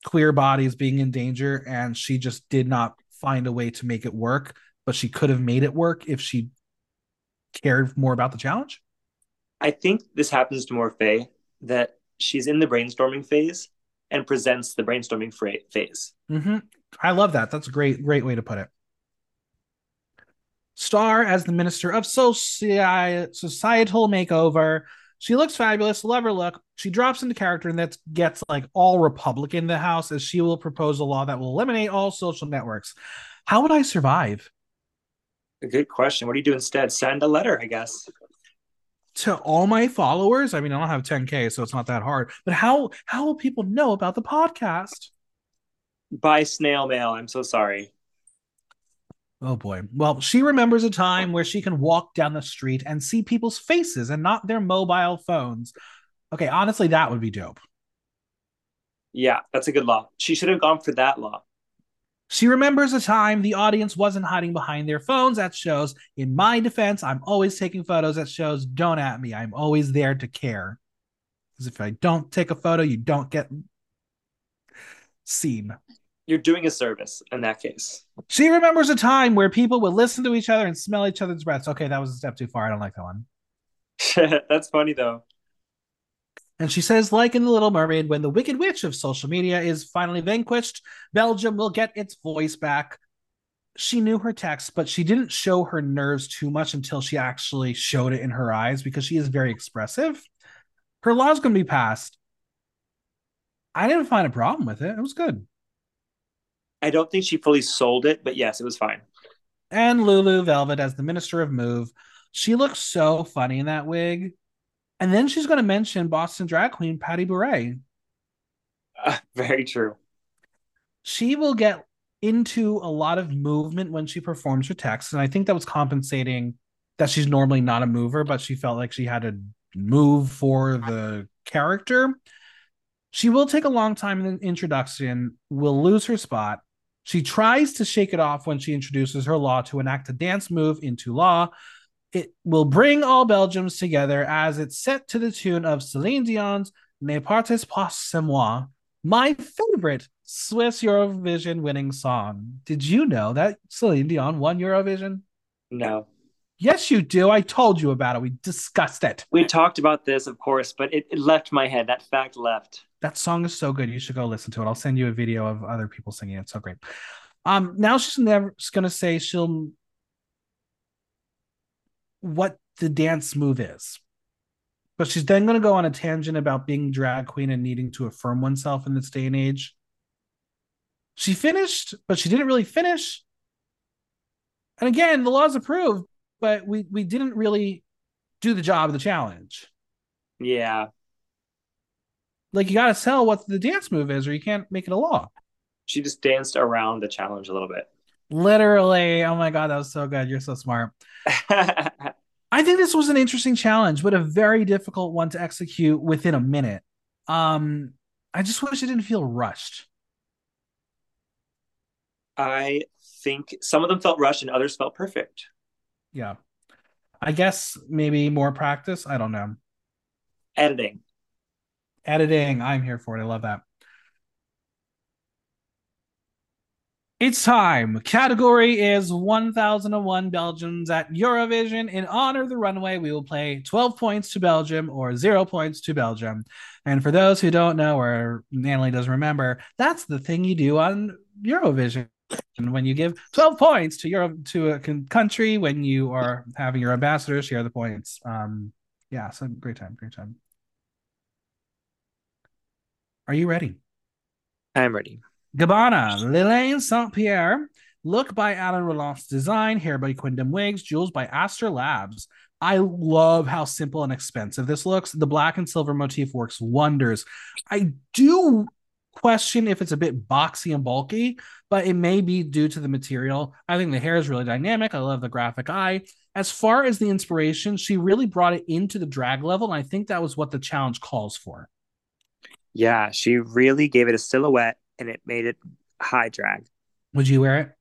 queer bodies being in danger, and she just did not find a way to make it work, but she could have made it work if she cared more about the challenge? I think this happens to Morphe that she's in the brainstorming phase and presents the brainstorming phase. Mm-hmm. I love that. That's a great, great way to put it. Star as the Minister of Soci- Societal Makeover. She looks fabulous. Love her look. She drops into character and that gets like all Republican in the House as she will propose a law that will eliminate all social networks. How would I survive? A good question. What do you do instead? Send a letter, I guess to all my followers. I mean, I don't have 10k, so it's not that hard. But how how will people know about the podcast? By snail mail. I'm so sorry. Oh boy. Well, she remembers a time where she can walk down the street and see people's faces and not their mobile phones. Okay, honestly, that would be dope. Yeah, that's a good law. She should have gone for that law. She remembers a time the audience wasn't hiding behind their phones at shows. In my defense, I'm always taking photos at shows. Don't at me. I'm always there to care. Because if I don't take a photo, you don't get seen. You're doing a service in that case. She remembers a time where people would listen to each other and smell each other's breaths. Okay, that was a step too far. I don't like that one. That's funny though. And she says, like in The Little Mermaid, when the wicked witch of social media is finally vanquished, Belgium will get its voice back. She knew her text, but she didn't show her nerves too much until she actually showed it in her eyes because she is very expressive. Her law is going to be passed. I didn't find a problem with it. It was good. I don't think she fully sold it, but yes, it was fine. And Lulu Velvet as the Minister of Move. She looks so funny in that wig. And then she's going to mention Boston drag queen Patty Bure. Uh, very true. She will get into a lot of movement when she performs her text. And I think that was compensating that she's normally not a mover, but she felt like she had to move for the character. She will take a long time in the introduction, will lose her spot. She tries to shake it off when she introduces her law to enact a dance move into law, it will bring all Belgiums together as it's set to the tune of Celine Dion's Ne partez pas sans moi, my favorite Swiss Eurovision winning song. Did you know that Celine Dion won Eurovision? No. Yes, you do. I told you about it. We discussed it. We talked about this, of course, but it, it left my head. That fact left. That song is so good. You should go listen to it. I'll send you a video of other people singing it. It's so great. Um, now she's never going to say she'll what the dance move is. But she's then going to go on a tangent about being drag queen and needing to affirm oneself in this day and age. She finished, but she didn't really finish. And again, the law's approved, but we we didn't really do the job of the challenge. Yeah. Like you got to sell what the dance move is, or you can't make it a law. She just danced around the challenge a little bit. Literally. Oh my god, that was so good. You're so smart. I think this was an interesting challenge, but a very difficult one to execute within a minute. Um, I just wish it didn't feel rushed. I think some of them felt rushed and others felt perfect. Yeah. I guess maybe more practice. I don't know. Editing. Editing. I'm here for it. I love that. It's time. Category is 1001 Belgians at Eurovision. In honor of the runway, we will play 12 points to Belgium or zero points to Belgium. And for those who don't know or Natalie doesn't remember, that's the thing you do on Eurovision. When you give 12 points to your to a country when you are having your ambassador share the points. Um, yeah, so great time, great time. Are you ready? I'm ready. Gabbana, Lelaine Saint Pierre, look by Alan Roloff's design, hair by Quindam Wigs, jewels by Aster Labs. I love how simple and expensive this looks. The black and silver motif works wonders. I do question if it's a bit boxy and bulky, but it may be due to the material. I think the hair is really dynamic. I love the graphic eye. As far as the inspiration, she really brought it into the drag level, and I think that was what the challenge calls for. Yeah, she really gave it a silhouette and it made it high drag. Would you wear it?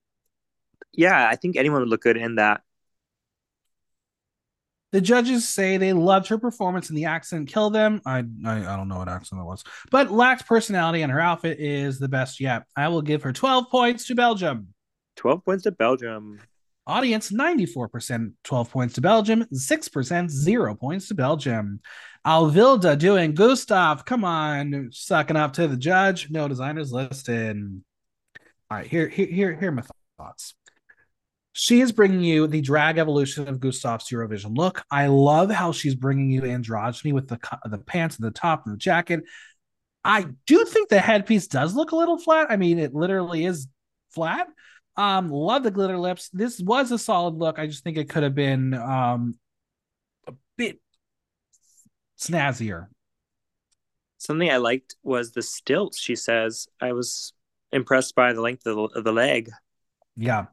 Yeah, I think anyone would look good in that. The judges say they loved her performance and the accent killed them. I, I, I don't know what accent that was, but lacked personality and her outfit is the best yet. I will give her 12 points to Belgium. 12 points to Belgium. Audience 94%, 12 points to Belgium, 6%, 0 points to Belgium. Elvilda doing Gustaph. Come on, sucking up to the judge. No designers listed. All right, here, here, here, here are my thoughts. She is bringing you the drag evolution of Gustaph's Eurovision look. I love how she's bringing you androgyny with the the pants and the top and the jacket. I do think the headpiece does look a little flat. I mean, it literally is flat. Um, love the glitter lips. This was a solid look. I just think it could have been um a bit snazzier. Something I liked was the stilts. She says I was impressed by the length of the, of the leg. Yeah,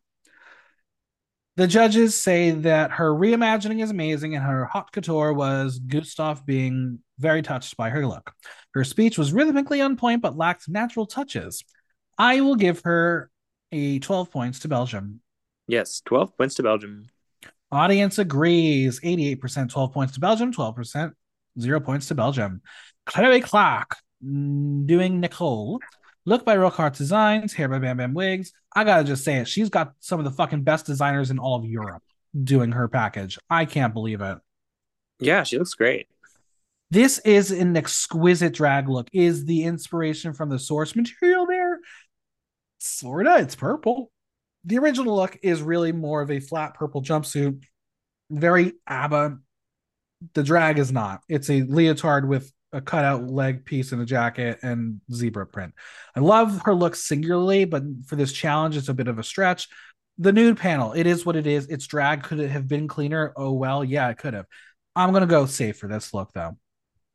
the judges say that her reimagining is amazing and her hot couture was Gustaph being very touched by her look. Her speech was rhythmically on point but lacked natural touches. I will give her a 12 points to Belgium. Yes, 12 points to Belgium. Audience agrees 88% 12 points to Belgium, 12% 0 points to Belgium. Chloe Clark mm, doing Nicole Look by Rockart Designs, hair by Bam Bam Wigs. I gotta just say it. She's got some of the fucking best designers in all of Europe doing her package. I can't believe it. Yeah, she looks great. This is an exquisite drag look. Is the inspiration from the source material? Sorta. It's purple. The original look is really more of a flat purple jumpsuit, very ABBA. The drag is not. It's a leotard with a cutout leg piece and a jacket and zebra print. I love her look singularly, but for this challenge, it's a bit of a stretch. The nude panel, it is what it is. It's drag. Could it have been cleaner? Oh well, yeah, it could have. I'm gonna go safe for this look though.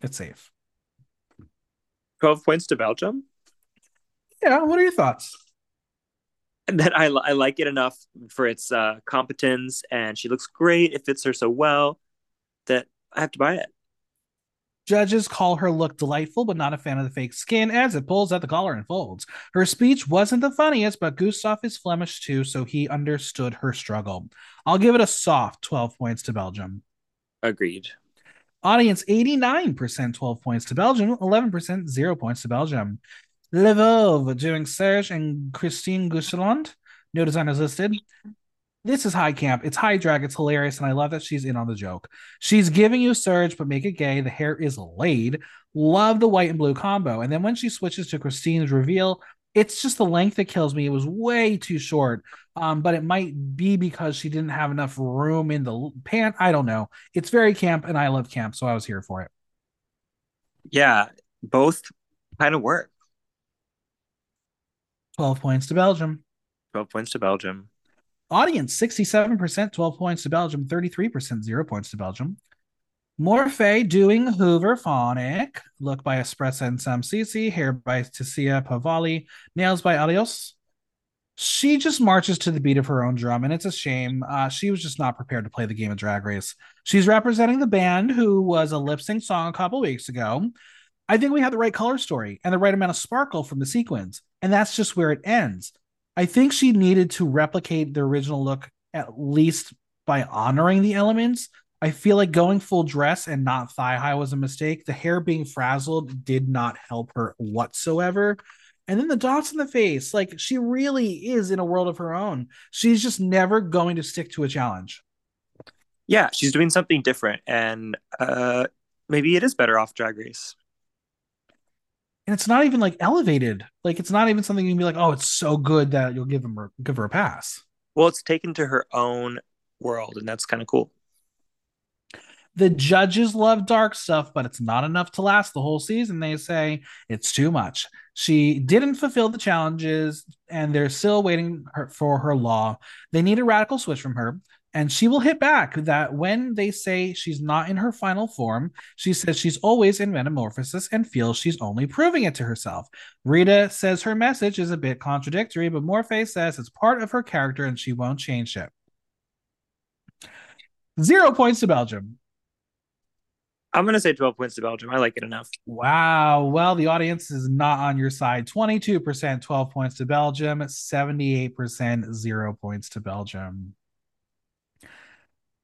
It's safe. 12 points to Belgium. Yeah, what are your thoughts? Then I, I like it enough for its uh, competence, and she looks great. It fits her so well that I have to buy it. Judges call her look delightful, but not a fan of the fake skin as it pulls at the collar and folds. Her speech wasn't the funniest, but Gustaph is Flemish too, so he understood her struggle. I'll give it a soft 12 points to Belgium. Agreed. Audience 89% 12 points to Belgium, 11% 0 points to Belgium. Lvov doing Serge and Christine Ghisoland. No designers listed this is high camp. It's high drag. It's hilarious, and I love that she's in on the joke. She's giving you Serge, but make it gay. The hair is laid. Love the white and blue combo. And then when she switches to Christine's reveal, it's just the length that kills me. It was way too short. Um, but it might be because she didn't have enough room in the pant. I don't know. It's very camp, and I love camp, so I was here for it. Yeah, both kind of work. 12 points to Belgium. 12 points to Belgium. Audience 67%, 12 points to Belgium, 33%, 0 points to Belgium. Morphe doing Hooverphonic. Look by Espressa and Sam Cici. Hair by Tessia Pavali. Nails by Alios. She just marches to the beat of her own drum, and it's a shame. Uh, she was just not prepared to play the game of Drag Race. She's representing the band who was a lip sync song a couple weeks ago. I think we had the right color story and the right amount of sparkle from the sequins, and that's just where it ends. I think she needed to replicate the original look at least by honoring the elements. I feel like going full dress and not thigh high was a mistake. The hair being frazzled did not help her whatsoever. And then the dots in the face, like she really is in a world of her own. She's just never going to stick to a challenge. Yeah, she's doing something different, and uh, maybe it is better off Drag Race. And it's not even like elevated. Like it's not even something you can be like, oh, it's so good that you'll give him give her a pass. Well, it's taken to her own world, and that's kind of cool. The judges love dark stuff, but it's not enough to last the whole season. They say it's too much. She didn't fulfill the challenges, and they're still waiting for her law. They need a radical switch from her and she will hit back that when they say she's not in her final form, she says she's always in metamorphosis and feels she's only proving it to herself. Rita says her message is a bit contradictory, but Morphe says it's part of her character and she won't change it. Zero points to Belgium. I'm going to say 12 points to Belgium. I like it enough. Wow. Well, the audience is not on your side. 22% 12 points to Belgium, 78% zero points to Belgium.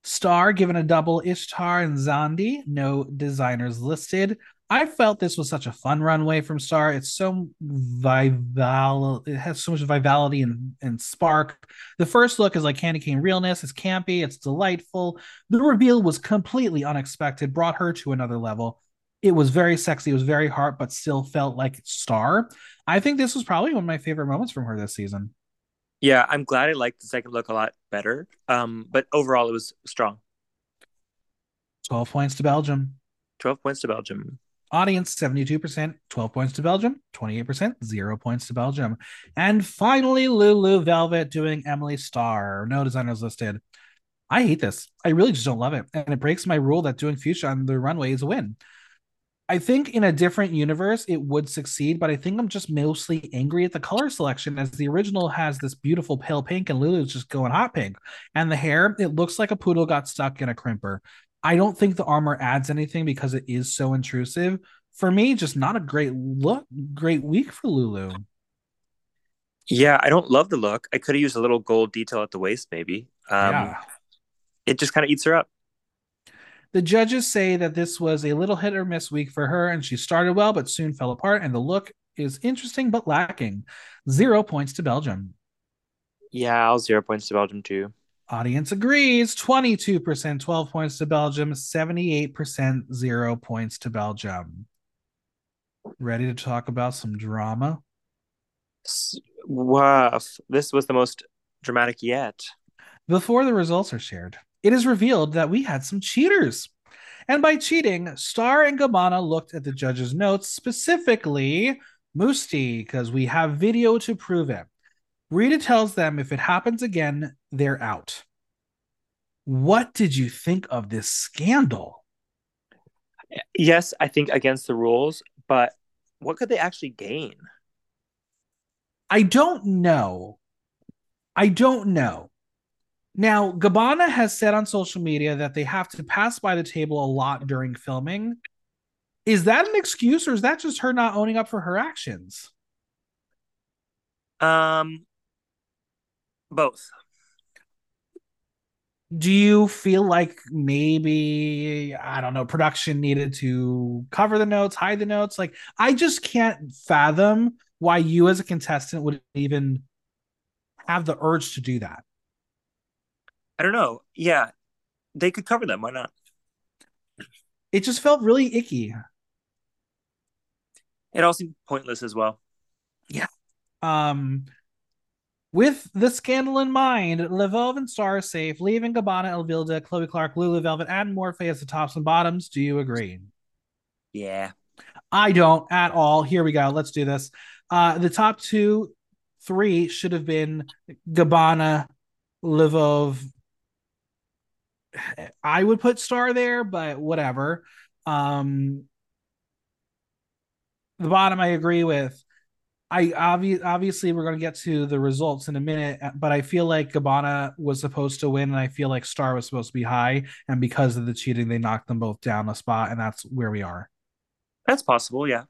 Star given a double Ishtar and Xandee, no designers listed. I felt this was such a fun runway from Star. It's so vival. It has so much vitality and, and spark. The first look is like candy cane realness. It's campy. It's delightful. The reveal was completely unexpected. Brought her to another level. It was very sexy. It was very hard, but still felt like Star. I think this was probably one of my favorite moments from her this season. Yeah, I'm glad I liked the second look a lot better. Um, but overall, it was strong. 12 points to Belgium. 12 points to Belgium. Audience 72%, 12 points to Belgium, 28%, 0 points to Belgium. And finally, Lulu Velvet doing Emily Star. No designers listed. I hate this. I really just don't love it. And it breaks my rule that doing fuchsia on the runway is a win. I think in a different universe it would succeed, but I think I'm just mostly angry at the color selection as the original has this beautiful pale pink and Lulu's just going hot pink. And the hair, it looks like a poodle got stuck in a crimper. I don't think the armor adds anything because it is so intrusive. For me, just not a great look, great week for Lulu. Yeah, I don't love the look. I could have used a little gold detail at the waist, maybe. Um, yeah. It just kind of eats her up. The judges say that this was a little hit or miss week for her, and she started well but soon fell apart, and the look is interesting but lacking. Zero points to Belgium. Yeah, I'll zero points to Belgium too. Audience agrees 22%, 12 points to Belgium, 78%, zero points to Belgium. Ready to talk about some drama? Wow, this was the most dramatic yet. Before the results are shared, it is revealed that we had some cheaters. And by cheating, Star and Gabbana looked at the judge's notes, specifically Mustii, because we have video to prove it. Rita tells them if it happens again, they're out. What did you think of this scandal? Yes, I think against the rules, but what could they actually gain? I don't know. I don't know. Now, Gabbana has said on social media that they have to pass by the table a lot during filming. Is that an excuse or is that just her not owning up for her actions? Um both. Do you feel like maybe I don't know, production needed to cover the notes, hide the notes? Like I just can't fathom why you as a contestant would even have the urge to do that. I don't know. Yeah, they could cover them. Why not? It just felt really icky. It all seemed pointless as well. Yeah. Um, with the scandal in mind, Levov and Star are safe, leaving Gabbana, Elvilda, Chloe Clark, Lulu Velvet, and Morphe as the tops and bottoms. Do you agree? Yeah. I don't at all. Here we go. Let's do this. Uh, the top two, three should have been Gabbana, Lvov, I would put Star there, but whatever. Um, the bottom, I agree with. I obvi- obviously we're going to get to the results in a minute, but I feel like Gabbana was supposed to win, and I feel like Star was supposed to be high, and because of the cheating, they knocked them both down a spot, and that's where we are. That's possible, yeah.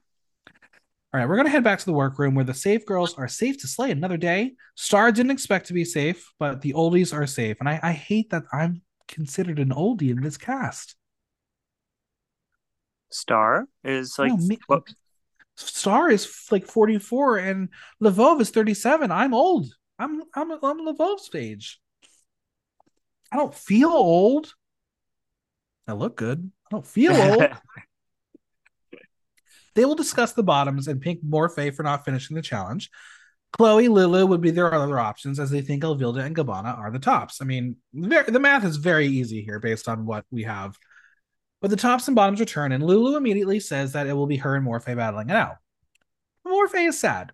All right, we're gonna head back to the workroom where the safe girls are safe to slay another day. Star didn't expect to be safe, but the oldies are safe, and I, I hate that I'm considered an oldie in this cast. Star is like no, Star is like 44 and Lvov is 37. I'm old. I'm I'm I'm Lvov's age. I don't feel old. I look good. I don't feel old. They will discuss the bottoms and pink Morphe for not finishing the challenge. Chloe, Lulu would be their other options as they think Elvilda and Gabbana are the tops. I mean, the math is very easy here based on what we have. But the tops and bottoms return, and Lulu immediately says that it will be her and Morphe battling it out. Morphe is sad.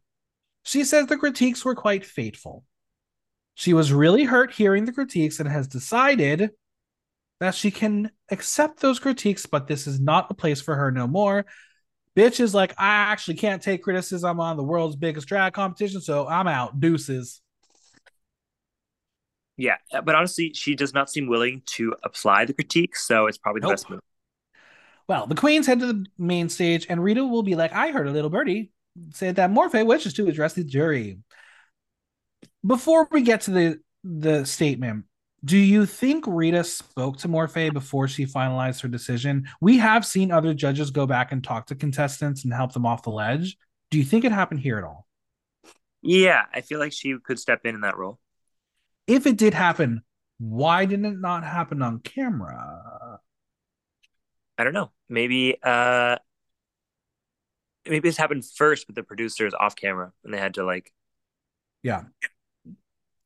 She says the critiques were quite fateful. She was really hurt hearing the critiques and has decided that she can accept those critiques, but this is not a place for her no more. Bitch is like, I actually can't take criticism on the world's biggest drag competition, so I'm out. Deuces. Yeah, uh, but honestly, she does not seem willing to apply the critique, so it's probably the nope. best move. Well, the queens head to the main stage, and Rita will be like, I heard a little birdie say that Morphe wishes to address the jury. Before we get to the the statement, do you think Rita spoke to Morphe before she finalized her decision? We have seen other judges go back and talk to contestants and help them off the ledge. Do you think it happened here at all? Yeah, I feel like she could step in in that role. If it did happen, why didn't it not happen on camera? I don't know. Maybe uh maybe this happened first with the producers off camera and they had to like yeah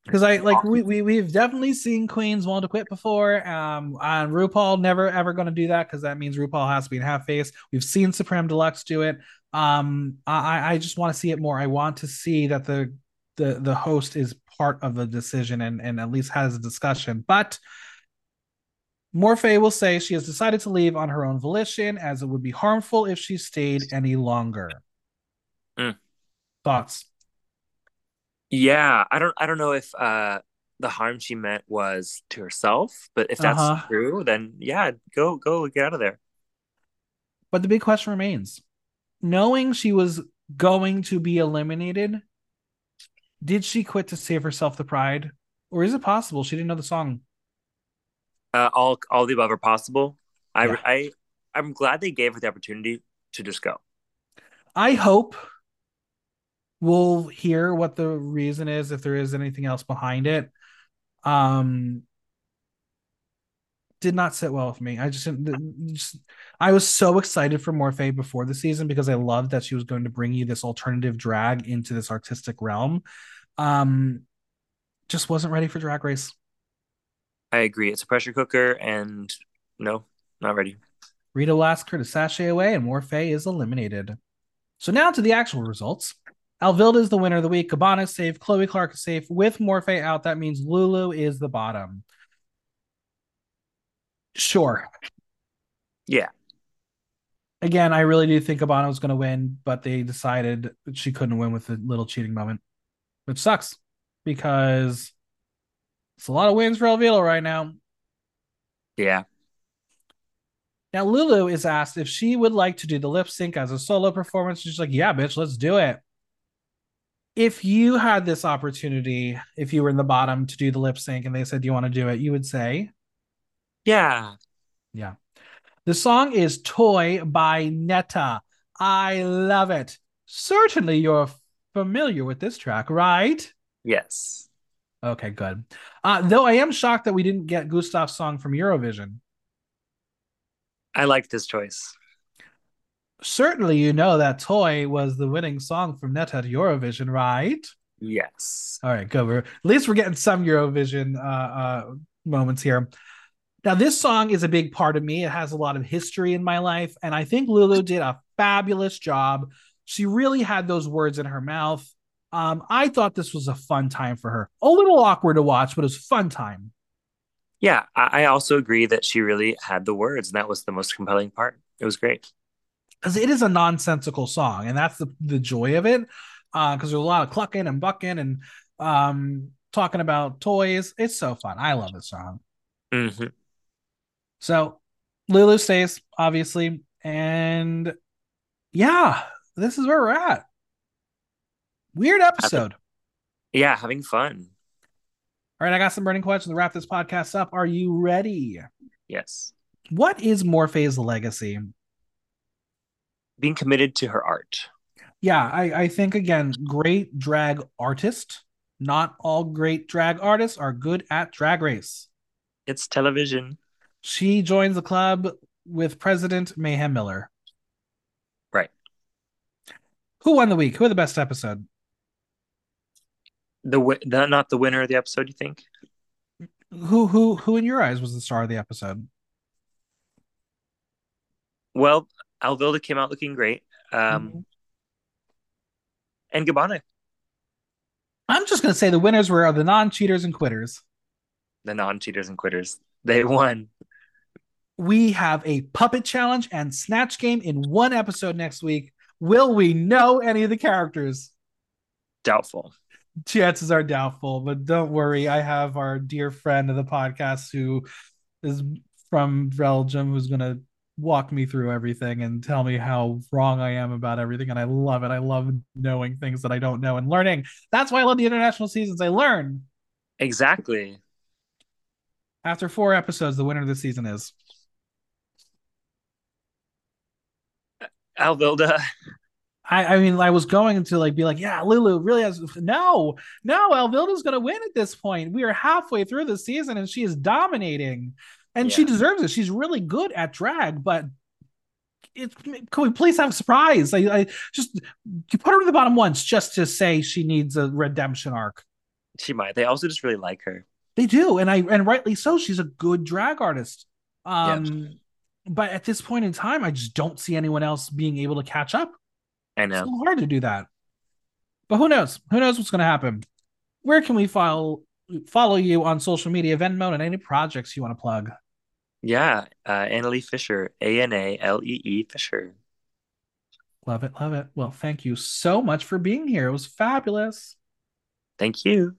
because I like we, we we've definitely seen queens want to quit before. Um, and RuPaul never ever going to do that because that means RuPaul has to be in half face. We've seen Supreme Deluxe do it. Um, I I just want to see it more. I want to see that the the the host is part of the decision and and at least has a discussion. But Morphe will say she has decided to leave on her own volition, as it would be harmful if she stayed any longer. Mm. Thoughts? Yeah, I don't I don't know if uh the harm she meant was to herself, but if that's uh-huh. true, then yeah, go go get out of there. But the big question remains. Knowing she was going to be eliminated, did she quit to save herself the pride? Or is it possible she didn't know the song? Uh, all all the above are possible. I yeah. I I'm glad they gave her the opportunity to just go. I hope we'll hear what the reason is if there is anything else behind it. Um, did not sit well with me. I just, just I was so excited for Morphe before the season because I loved that she was going to bring you this alternative drag into this artistic realm. Um, just wasn't ready for Drag Race. I agree. It's a pressure cooker, and no, not ready. Rita asks her to sashay away, and Morphe is eliminated. So now to the actual results. Elvilda is the winner of the week. Gabbana is safe. Chloe Clark is safe. With Morphe out, that means Lulu is the bottom. Sure. Yeah. Again, I really do think Gabbana was going to win, but they decided she couldn't win with a little cheating moment, which sucks because it's a lot of wins for Elvilda right now. Yeah. Now Lulu is asked if she would like to do the lip sync as a solo performance. She's like, "Yeah, bitch, let's do it." If you had this opportunity, if you were in the bottom to do the lip sync and they said, Do you want to do it? You would say, Yeah. Yeah. The song is Toy by Netta. I love it. Certainly you're familiar with this track, right? Yes. Okay, good. Uh, though I am shocked that we didn't get Gustaph's song from Eurovision. I liked this choice certainly you know that toy was the winning song from Netta at Eurovision, right? Yes. All right, good. We're, at least we're getting some Eurovision uh, uh, moments here. Now, this song is a big part of me. It has a lot of history in my life, and I think Lulu did a fabulous job. She really had those words in her mouth. Um, I thought this was a fun time for her. A little awkward to watch, but it was fun time. Yeah, I also agree that she really had the words, and that was the most compelling part. It was great because it is a nonsensical song, and that's the the joy of it. Uh, because there's a lot of clucking and bucking and um talking about toys. It's so fun. I love this song. Mm-hmm. So Lulu stays, obviously, and yeah, this is where we're at. Weird episode. Yeah, having fun. All right, I got some burning questions to wrap this podcast up. Are you ready? Yes. What is Morphe's legacy? Being committed to her art. Yeah, I, I think again, great drag artist. Not all great drag artists are good at drag race. It's television. She joins the club with President Mayhem Miller. Right. Who won the week? Who had the best episode? The, the not the winner of the episode, you think? Who who who in your eyes was the star of the episode? Well, Elvilda came out looking great. Um, mm-hmm. and Gabbana. I'm just gonna say the winners were the non-cheaters and quitters. The non-cheaters and quitters. They won. We have a puppet challenge and snatch game in one episode next week. Will we know any of the characters? Doubtful. Chances are doubtful, but don't worry. I have our dear friend of the podcast who is from Belgium who's going to walk me through everything and tell me how wrong I am about everything. And I love it. I love knowing things that I don't know and learning. That's why I love the international seasons. I learn. Exactly. After four episodes, the winner of the season is Elvilda. I, I mean, I was going to like be like, yeah, Lulu really has no, no, Elvilda's gonna win at this point. We are halfway through the season and she is dominating and yeah. she deserves it. She's really good at drag, but it, can we please have a surprise? I, I just you put her to the bottom once just to say she needs a redemption arc. She might. They also just really like her. They do, and I and rightly so. She's a good drag artist. Um, yeah. but at this point in time, I just don't see anyone else being able to catch up. I know. It's hard to do that. But who knows? Who knows what's going to happen? Where can we follow follow you on social media, Venmo, and any projects you want to plug? Yeah, uh, Analee Fisher, A N A L E E Fisher. Love it, love it. Well, thank you so much for being here. It was fabulous. Thank you.